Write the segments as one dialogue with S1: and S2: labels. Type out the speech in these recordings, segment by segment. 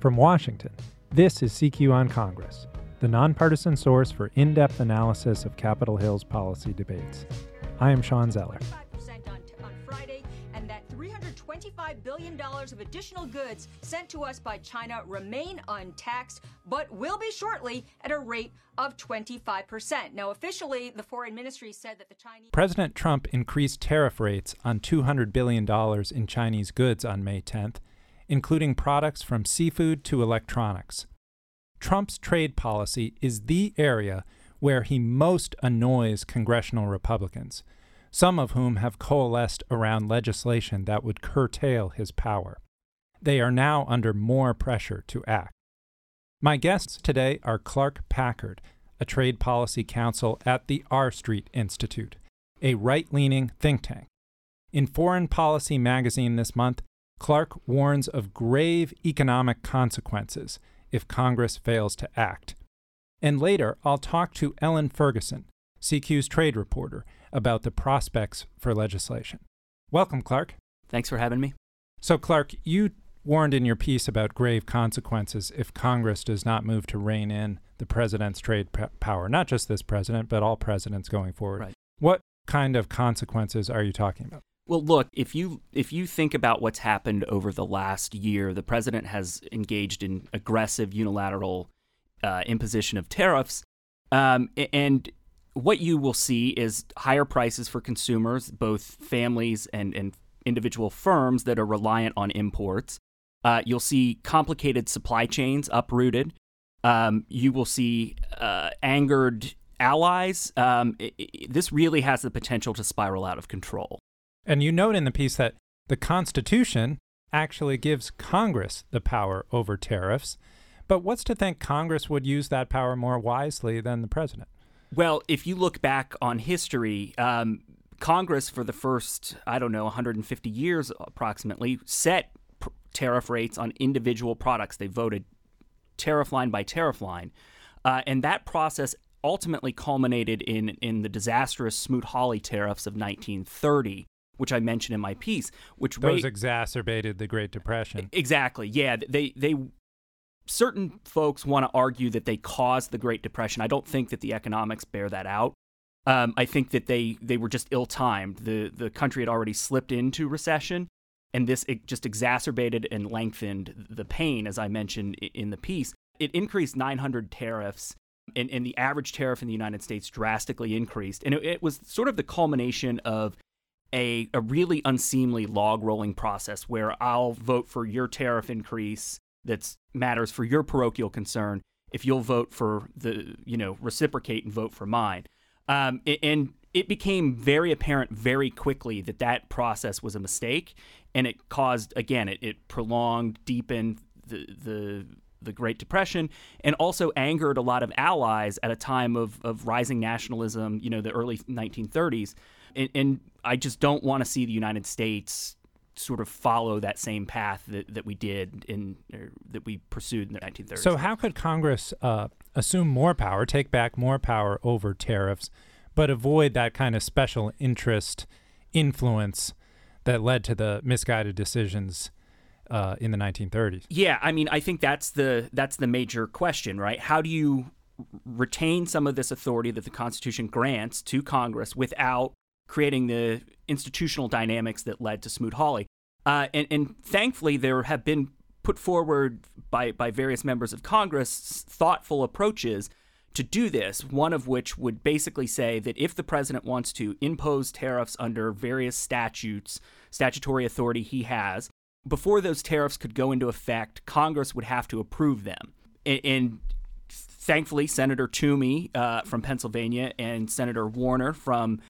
S1: From Washington, this is CQ on Congress, the nonpartisan source for in depth analysis of Capitol Hill's policy debates. I am Shawn Zeller.
S2: $25 billion of additional goods sent to us by China remain untaxed, but will be shortly at a rate of 25%. Now, officially, the foreign ministry said that the Chinese.
S1: President Trump increased tariff rates on $200 billion in Chinese goods on May 10th, including products from seafood to electronics. Trump's trade policy is the area where he most annoys congressional Republicans some of whom have coalesced around legislation that would curtail his power. They are now under more pressure to act. My guests today are Clark Packard, a trade policy counsel at the R Street Institute, a right leaning think tank. In Foreign Policy magazine this month, Clark warns of grave economic consequences if Congress fails to act. And later, I'll talk to Ellen Ferguson, CQ's trade reporter, about the prospects for legislation. Welcome, Clark.
S3: Thanks for having me.
S1: So, Clark, you warned in your piece about grave consequences if Congress does not move to rein in the president's trade p- power, not just this president, but all presidents going forward.
S3: Right.
S1: What kind of consequences are you talking about?
S3: Well, look, if you if you think about what's happened over the last year, the president has engaged in aggressive unilateral uh, imposition of tariffs, um, and what you will see is higher prices for consumers, both families and, and individual firms that are reliant on imports. Uh, you'll see complicated supply chains uprooted. Um, you will see uh, angered allies. Um, it, it, this really has the potential to spiral out of control.
S1: And you note in the piece that the Constitution actually gives Congress the power over tariffs. But what's to think Congress would use that power more wisely than the president?
S3: Well, if you look back on history, um, Congress for the first, I don't know, 150 years approximately, set pr- tariff rates on individual products. They voted tariff line by tariff line. Uh, and that process ultimately culminated in, in the disastrous Smoot-Hawley tariffs of 1930 which I mentioned in my piece, which
S1: those exacerbated the Great Depression.
S3: Exactly. Yeah, they they certain folks want to argue that they caused the Great Depression. I don't think that the economics bear that out. Um, I think that they they were just ill timed. the The country had already slipped into recession, and this it just exacerbated and lengthened the pain, as I mentioned in the piece. It increased 900 tariffs, and, and the average tariff in the United States drastically increased, and it, it was sort of the culmination of a a really unseemly log rolling process where I'll vote for your tariff increase that matters for your parochial concern if you'll vote for the you know reciprocate and vote for mine um, and it became very apparent very quickly that that process was a mistake and it caused again it, it prolonged deepened the the the Great Depression, and also angered a lot of allies at a time of, of rising nationalism, you know, the early 1930s. And, and I just don't want to see the United States sort of follow that same path that, that we did in that we pursued in the 1930s.
S1: So how could Congress uh, assume more power, take back more power over tariffs, but avoid that kind of special interest influence that led to the misguided decisions uh, in the 1930s?
S3: Yeah, I mean, I think that's the that's the major question, right? How do you retain some of this authority that the Constitution grants to Congress without creating the institutional dynamics that led to Smoot-Hawley. Uh, and, and thankfully, there have been put forward by, by various members of Congress thoughtful approaches to do this, one of which would basically say that if the president wants to impose tariffs under various statutes, statutory authority he has, before those tariffs could go into effect, Congress would have to approve them. And, and thankfully, Senator Toomey uh, from Pennsylvania and Senator Warner from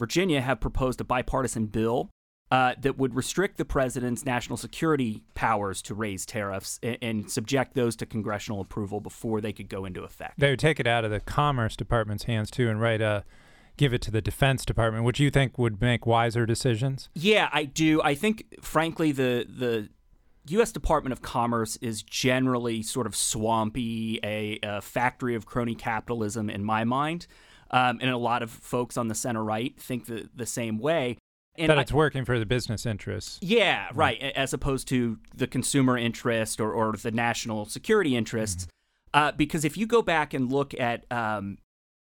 S3: Virginia have proposed a bipartisan bill uh, that would restrict the president's national security powers to raise tariffs and, and, subject those to congressional approval before they could go into effect.
S1: They would take it out of the Commerce Department's hands too, and write a give it to the Defense Department, which you think would make wiser decisions.
S3: Yeah, I do. I think, frankly, the the U.S. Department of Commerce is generally sort of swampy, a, a factory of crony capitalism in my mind. Um, and a lot of folks on the center right think the, the same way.
S1: And that it's I, working for the business interests.
S3: Yeah, right. As opposed to the consumer interest or, or the national security interests. Mm-hmm. Uh, because if you go back and look at um,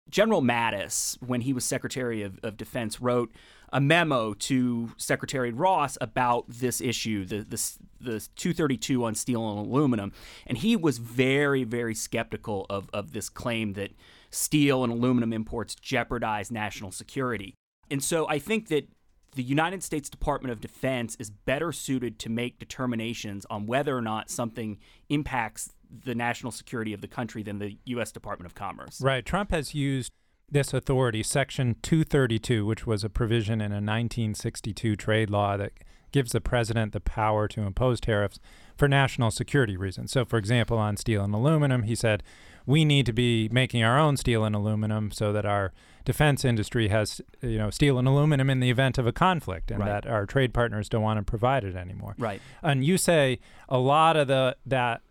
S3: General Mattis, when he was Secretary of, of Defense, wrote a memo to Secretary Ross about this issue, the, the, the 232 on steel and aluminum. And he was very, very skeptical of, of this claim that steel and aluminum imports jeopardize national security. And so I think that the United States Department of Defense is better suited to make determinations on whether or not something impacts the national security of the country than the U.S. Department of Commerce.
S1: Right. Trump has used this authority, Section 232, which was a provision in a 1962 trade law that gives the president the power to impose tariffs for national security reasons. So, for example, on steel and aluminum, he said, we need to be making our own steel and aluminum so that our defense industry has, you know, steel and aluminum in the event of a conflict, and right. that our trade partners don't want to provide it anymore.
S3: Right.
S1: And you say a lot of the that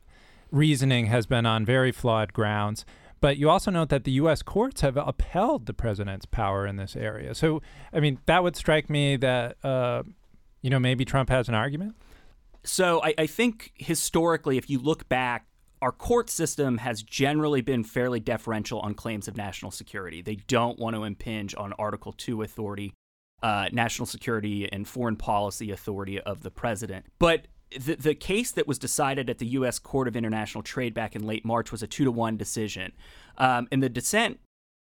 S1: reasoning has been on very flawed grounds. But you also note that the U.S. courts have upheld the president's power in this area. So, I mean, that would strike me that, uh, you know, maybe Trump has an argument.
S3: So I, I think historically, if you look back, our court system has generally been fairly deferential on claims of national security. They don't want to impinge on Article 2 authority, uh, national security and foreign policy authority of the president. But the, the case that was decided at the U.S. Court of International Trade back in late March was a two to one decision. Um, and the dissent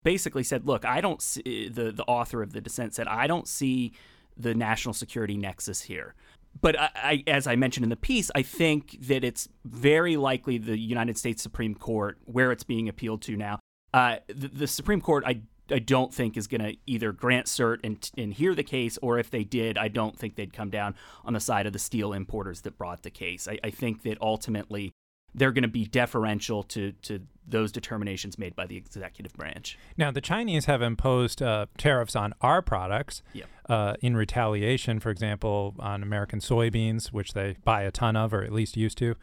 S3: basically said, look, I don't see, the, the author of the dissent said, I don't see the national security nexus here but I, I, as I mentioned in the piece, I think that it's very likely the United States Supreme Court, where it's being appealed to now, uh, the, the, Supreme Court, I, I don't think is going to either grant cert and, and hear the case, or if they did, I don't think they'd come down on the side of the steel importers that brought the case. I, I think that ultimately they're going to be deferential to, to those determinations made by the executive branch.
S1: Now, the Chinese have imposed uh, tariffs on our products
S3: yep.
S1: uh, in retaliation, for example, on American soybeans, which they buy a ton of, or at least used to.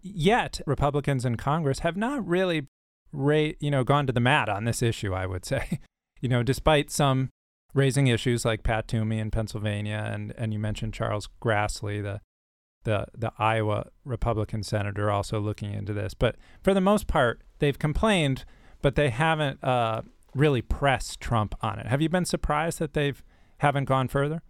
S1: Yet, Republicans in Congress have not really, ra- you know, gone to the mat on this issue. I would say, you know, despite some raising issues like Pat Toomey in Pennsylvania, and and you mentioned Charles Grassley, the the the Iowa Republican senator also looking into this. But for the most part, they've complained, but they haven't uh, really pressed Trump on it. Have you been surprised that they've haven't gone further?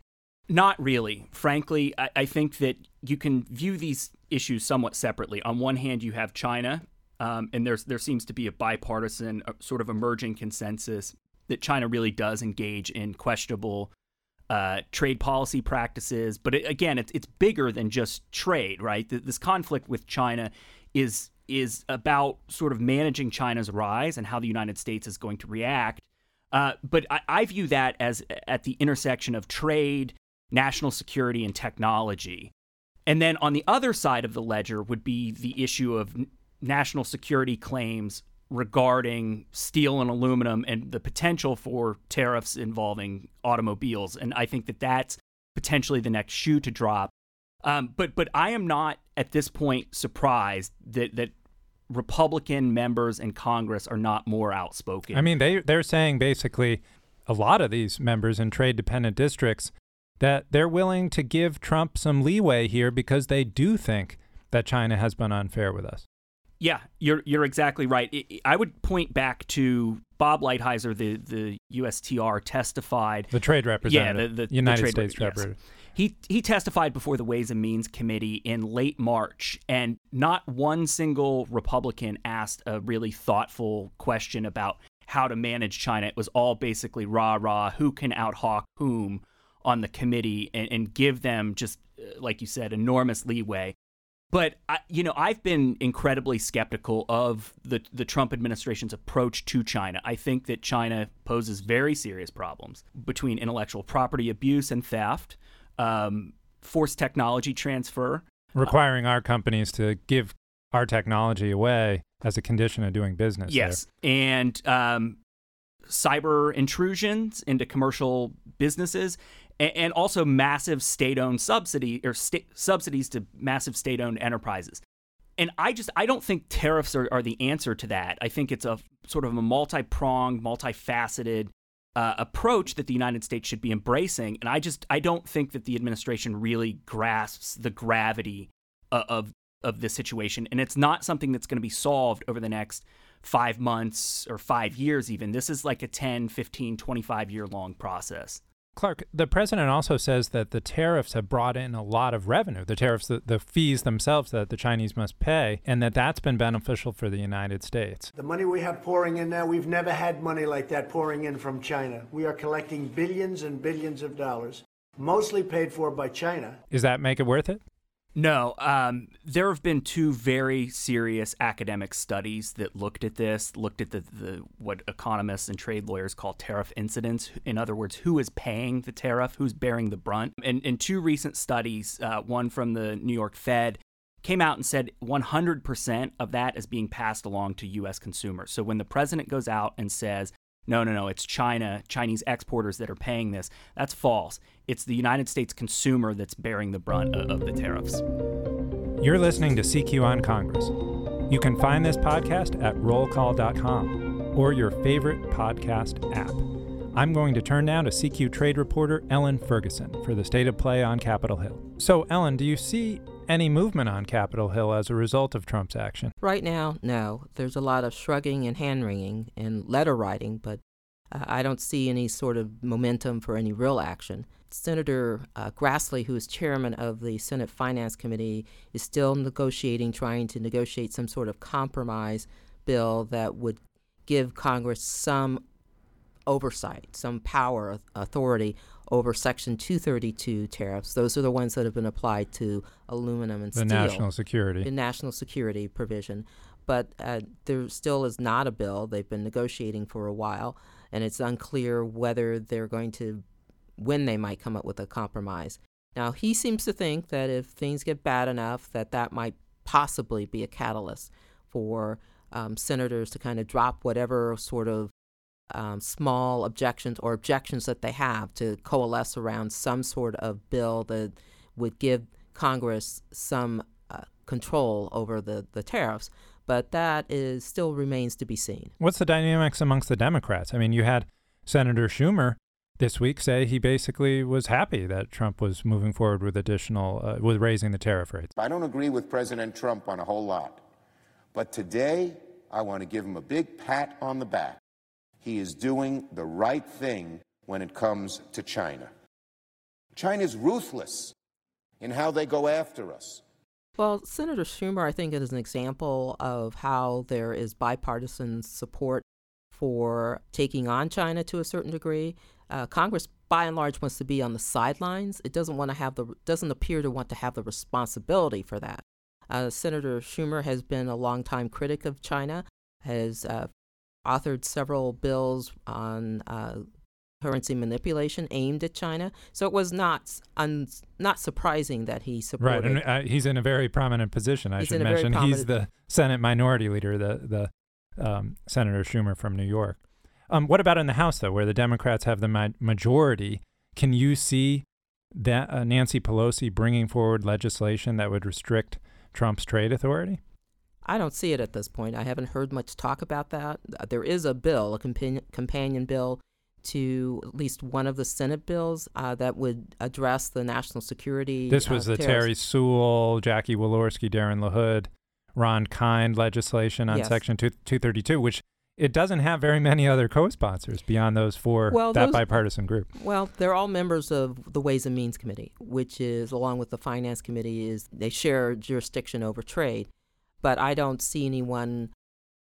S3: Not really. Frankly, I, I think that you can view these issues somewhat separately. On one hand, you have China, um, and there's there seems to be a bipartisan uh, sort of emerging consensus that China really does engage in questionable uh, trade policy practices. But it, again, it's it's bigger than just trade, right? This conflict with China is is about sort of managing China's rise and how the United States is going to react. Uh, but I, I view that as at the intersection of trade, national security, and technology. And then on the other side of the ledger would be the issue of national security claims regarding steel and aluminum and the potential for tariffs involving automobiles. And I think that that's potentially the next shoe to drop. Um, but but I am not at this point surprised that that Republican members in Congress are not more outspoken.
S1: I mean, they they're saying basically a lot of these members in trade dependent districts that they're willing to give Trump some leeway here because they do think that China has been unfair with us.
S3: Yeah, you're you're exactly right. I would point back to Bob Lighthizer, the the USTR testified.
S1: The trade representative.
S3: Yeah, the, the
S1: United
S3: the
S1: States representative.
S3: Yes. He he testified before the Ways and Means Committee in late March, and not one single Republican asked a really thoughtful question about how to manage China. It was all basically rah rah, who can outhawk whom on the committee, and, and give them just uh, like you said, enormous leeway. But I, you know, I've been incredibly skeptical of the the Trump administration's approach to China. I think that China poses very serious problems between intellectual property abuse and theft, um, forced technology transfer,
S1: requiring our companies to give our technology away as a condition of doing business.
S3: Yes, there. and um, cyber intrusions into commercial businesses and, also massive state-owned subsidy or sta- subsidies to massive state-owned enterprises. And I just I don't think tariffs are, are the answer to that. I think it's a sort of a multi-pronged, multifaceted uh, approach that the United States should be embracing. And I just I don't think that the administration really grasps the gravity of of, of this situation, and it's not something that's going to be solved over the next five months or five years even this is like a 10 15 25 year long process
S1: Clark, the president also says that the tariffs have brought in a lot of revenue, the tariffs, the, the fees themselves that the Chinese must pay, and that that's been beneficial for the United States.
S4: The money we have pouring in now, we've never had money like that pouring in from China. We are collecting billions and billions of dollars, mostly paid for by China.
S1: Does that make it worth it?
S3: No, um, there have been two very serious academic studies that looked at this, looked at the, the what economists and trade lawyers call tariff incidence. In other words, who is paying the tariff, who's bearing the brunt. And in two recent studies, uh, one from the New York Fed came out and said 100% of that is being passed along to U.S. consumers. So when the president goes out and says no, no, no, it's China, Chinese exporters that are paying this. That's false. It's the United States consumer that's bearing the brunt of the tariffs.
S1: You're listening to CQ on Congress. You can find this podcast at rollcall.com or your favorite podcast app. I'm going to turn now to CQ trade reporter Ellen Ferguson for the state of play on Capitol Hill. So, Ellen, do you see any movement on Capitol Hill as a result of Trump's action?
S5: Right now, no. There's a lot of shrugging and hand wringing and letter writing, but uh, I don't see any sort of momentum for any real action. Senator uh, Grassley, who is chairman of the Senate Finance Committee, is still negotiating, trying to negotiate some sort of compromise bill that would give Congress some oversight, some power, authority over Section 232 tariffs. Those are the ones that have been applied to aluminum and
S1: the
S5: steel.
S1: The national security.
S5: The national security provision. But uh, there still is not a bill. They've been negotiating for a while, and it's unclear whether they're going to, when they might come up with a compromise. Now, he seems to think that if things get bad enough, that that might possibly be a catalyst for um, senators to kind of drop whatever sort of um, small objections or objections that they have to coalesce around some sort of bill that would give Congress some uh, control over the, the tariffs. But that is still remains to be seen.
S1: What's the dynamics amongst the Democrats? I mean, you had Senator Schumer this week say he basically was happy that Trump was moving forward with additional, uh, with raising the tariff rates.
S6: I don't agree with President Trump on a whole lot, but today I want to give him a big pat on the back he is doing the right thing when it comes to China. China is ruthless in how they go after us.
S5: Well, Senator Schumer, I think, is an example of how there is bipartisan support for taking on China to a certain degree. Uh, Congress, by and large, wants to be on the sidelines. It doesn't want to have the doesn't appear to want to have the responsibility for that. Uh, Senator Schumer has been a longtime critic of China, has uh, authored several bills on uh, currency manipulation aimed at China. So it was not un- not surprising that he supported.
S1: Right, and uh, he's in a very prominent position. I
S5: he's
S1: should mention he's the Senate Minority Leader, the the um, Senator Schumer from New York. Um, what about in the House though, where the Democrats have the ma- majority? Can you see that uh, Nancy Pelosi bringing forward legislation that would restrict Trump's trade authority?
S5: I don't see it at this point. I haven't heard much talk about that. Uh, there is a bill, a companion, companion bill to at least one of the Senate bills uh, that would address the national security.
S1: This was
S5: uh,
S1: the Terry Sewell, Jackie Walorski, Darin LaHood, Ron Kind legislation on
S5: yes.
S1: Section 2, 232, which it doesn't have very many other co-sponsors beyond those four
S5: well,
S1: that
S5: those,
S1: bipartisan group.
S5: Well, they're all members of the Ways and Means Committee, which is along with the Finance Committee is they share jurisdiction over trade but I don't see anyone,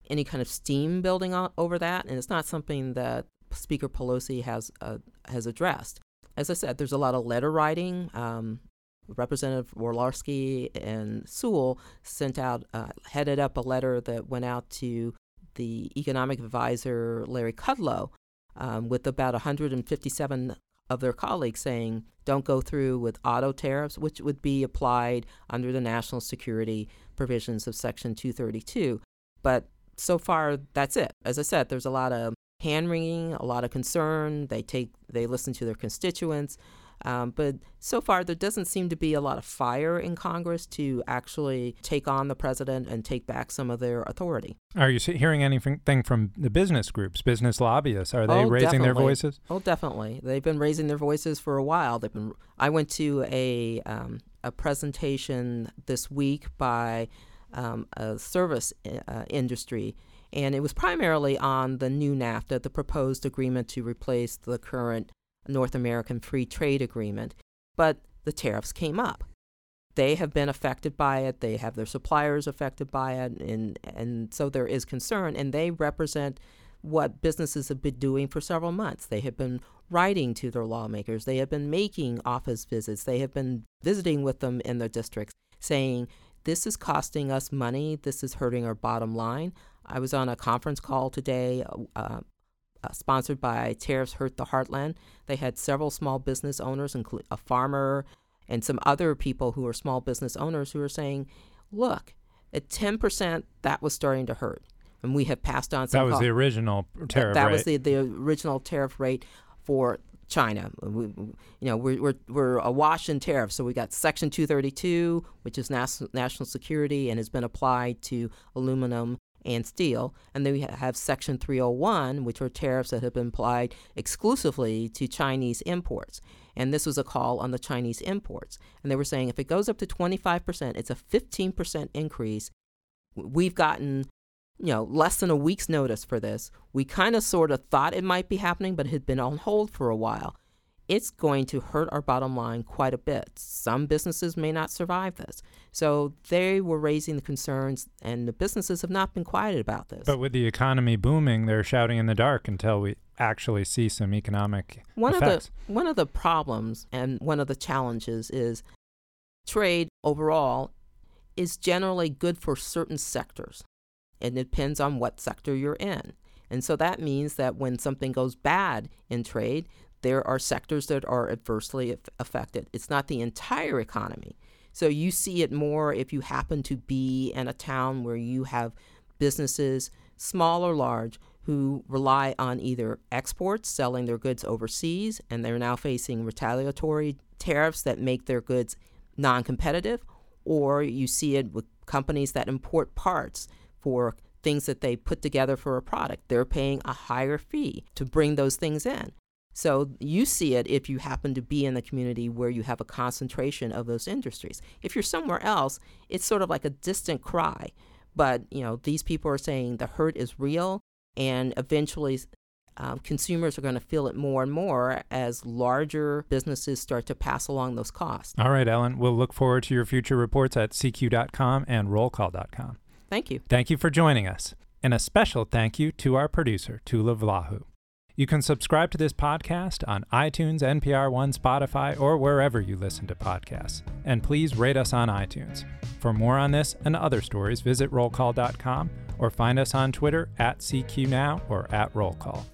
S5: any kind of steam building on, over that, and it's not something that Speaker Pelosi has uh, has addressed. As I said, there's a lot of letter writing. Um, Representative Walorski and Sewell sent out, uh, headed up a letter that went out to the economic advisor Larry Kudlow um, with about 157 of their colleagues saying, don't go through with auto tariffs, which would be applied under the national security provisions of Section 232. But so far, that's it. As I said, there's a lot of hand wringing, a lot of concern. They take, they listen to their constituents. Um, but so far, there doesn't seem to be a lot of fire in Congress to actually take on the president and take back some of their authority.
S1: Are you hearing anything from the business groups, business lobbyists? Are they
S5: oh,
S1: raising
S5: definitely.
S1: their voices?
S5: Oh, definitely. They've been raising their voices for a while. They've been. I went to a um, a presentation this week by um, a service uh, industry and it was primarily on the new NAFTA, the proposed agreement to replace the current North American Free Trade Agreement. But the tariffs came up. They have been affected by it. They have their suppliers affected by it, and and so there is concern. And they represent what businesses have been doing for several months. They have been writing to their lawmakers. They have been making office visits. They have been visiting with them in their districts, saying, "This is costing us money. This is hurting our bottom line. I was on a conference call today, uh, uh, sponsored by Tariffs Hurt the Heartland. They had several small business owners, including a farmer and some other people who are small business owners, who are saying, "Look, at 10%, that was starting to hurt." And we have passed on some.
S1: That was the original tariff rate.
S5: that
S1: rate.
S5: was the, the original tariff rate for China. We, you know, we're, we're, we're awash in tariffs. So we got Section 232, which is nas- national security and has been applied to aluminum and steel. And then we have Section 301, which are tariffs that have been applied exclusively to Chinese imports. And this was a call on the Chinese imports. And they were saying if it goes up to 25%, it's a 15% increase. We've gotten you know, less than a week's notice for this. We kind of sort of thought it might be happening, but it had been on hold for a while. It's going to hurt our bottom line quite a bit. Some businesses may not survive this. So they were raising the concerns, and the businesses have not been quiet about this.
S1: But with the economy booming, they're shouting in the dark until we actually see some economic
S5: one
S1: effects.
S5: of the one of the problems and one of the challenges is trade overall is generally good for certain sectors. and It depends on what sector you're in. And so that means that when something goes bad in trade, there are sectors that are adversely affected. It's not the entire economy. So you see it more if you happen to be in a town where you have businesses, small or large, who rely on either exports, selling their goods overseas, and they're now facing retaliatory tariffs that make their goods non competitive, or you see it with companies that import parts for things that they put together for a product. They're paying a higher fee to bring those things in. So you see it if you happen to be in the community where you have a concentration of those industries. If you're somewhere else, it's sort of like a distant cry. But you know, these people are saying the hurt is real, and eventually, um, consumers are going to feel it more and more as larger businesses start to pass along those costs.
S1: All right, Ellen. We'll look forward to your future reports at CQ.com and rollcall.com.
S5: Thank you.
S1: Thank you for joining us. And a special thank you to our producer, Tula Vlahou. You can subscribe to this podcast on iTunes, NPR One, Spotify, or wherever you listen to podcasts. And please rate us on iTunes. For more on this and other stories, visit rollcall.com or find us on Twitter at CQNow or at Rollcall.